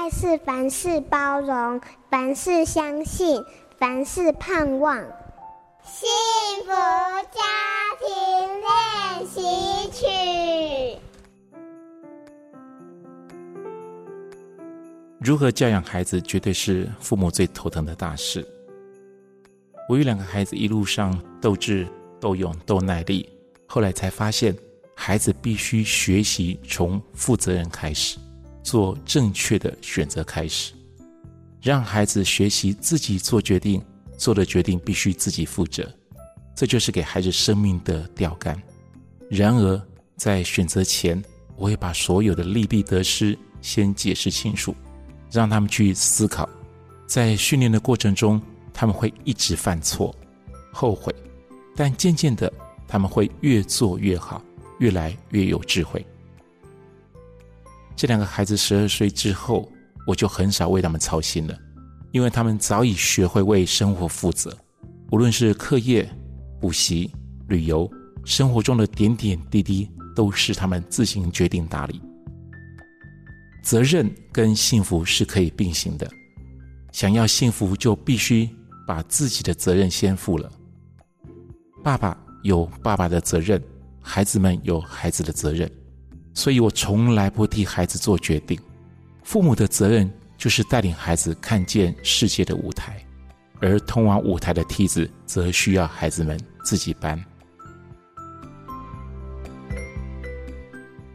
爱是凡事包容，凡事相信，凡事盼望。幸福家庭练习曲。如何教养孩子，绝对是父母最头疼的大事。我与两个孩子一路上斗智、斗勇、斗耐力，后来才发现，孩子必须学习从负责任开始。做正确的选择开始，让孩子学习自己做决定，做的决定必须自己负责，这就是给孩子生命的钓竿。然而，在选择前，我会把所有的利弊得失先解释清楚，让他们去思考。在训练的过程中，他们会一直犯错、后悔，但渐渐的，他们会越做越好，越来越有智慧。这两个孩子十二岁之后，我就很少为他们操心了，因为他们早已学会为生活负责。无论是课业、补习、旅游，生活中的点点滴滴，都是他们自行决定打理。责任跟幸福是可以并行的，想要幸福，就必须把自己的责任先负了。爸爸有爸爸的责任，孩子们有孩子的责任。所以我从来不替孩子做决定，父母的责任就是带领孩子看见世界的舞台，而通往舞台的梯子则需要孩子们自己搬。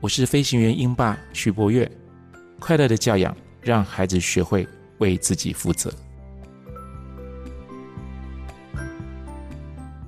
我是飞行员英爸徐柏岳，快乐的教养，让孩子学会为自己负责。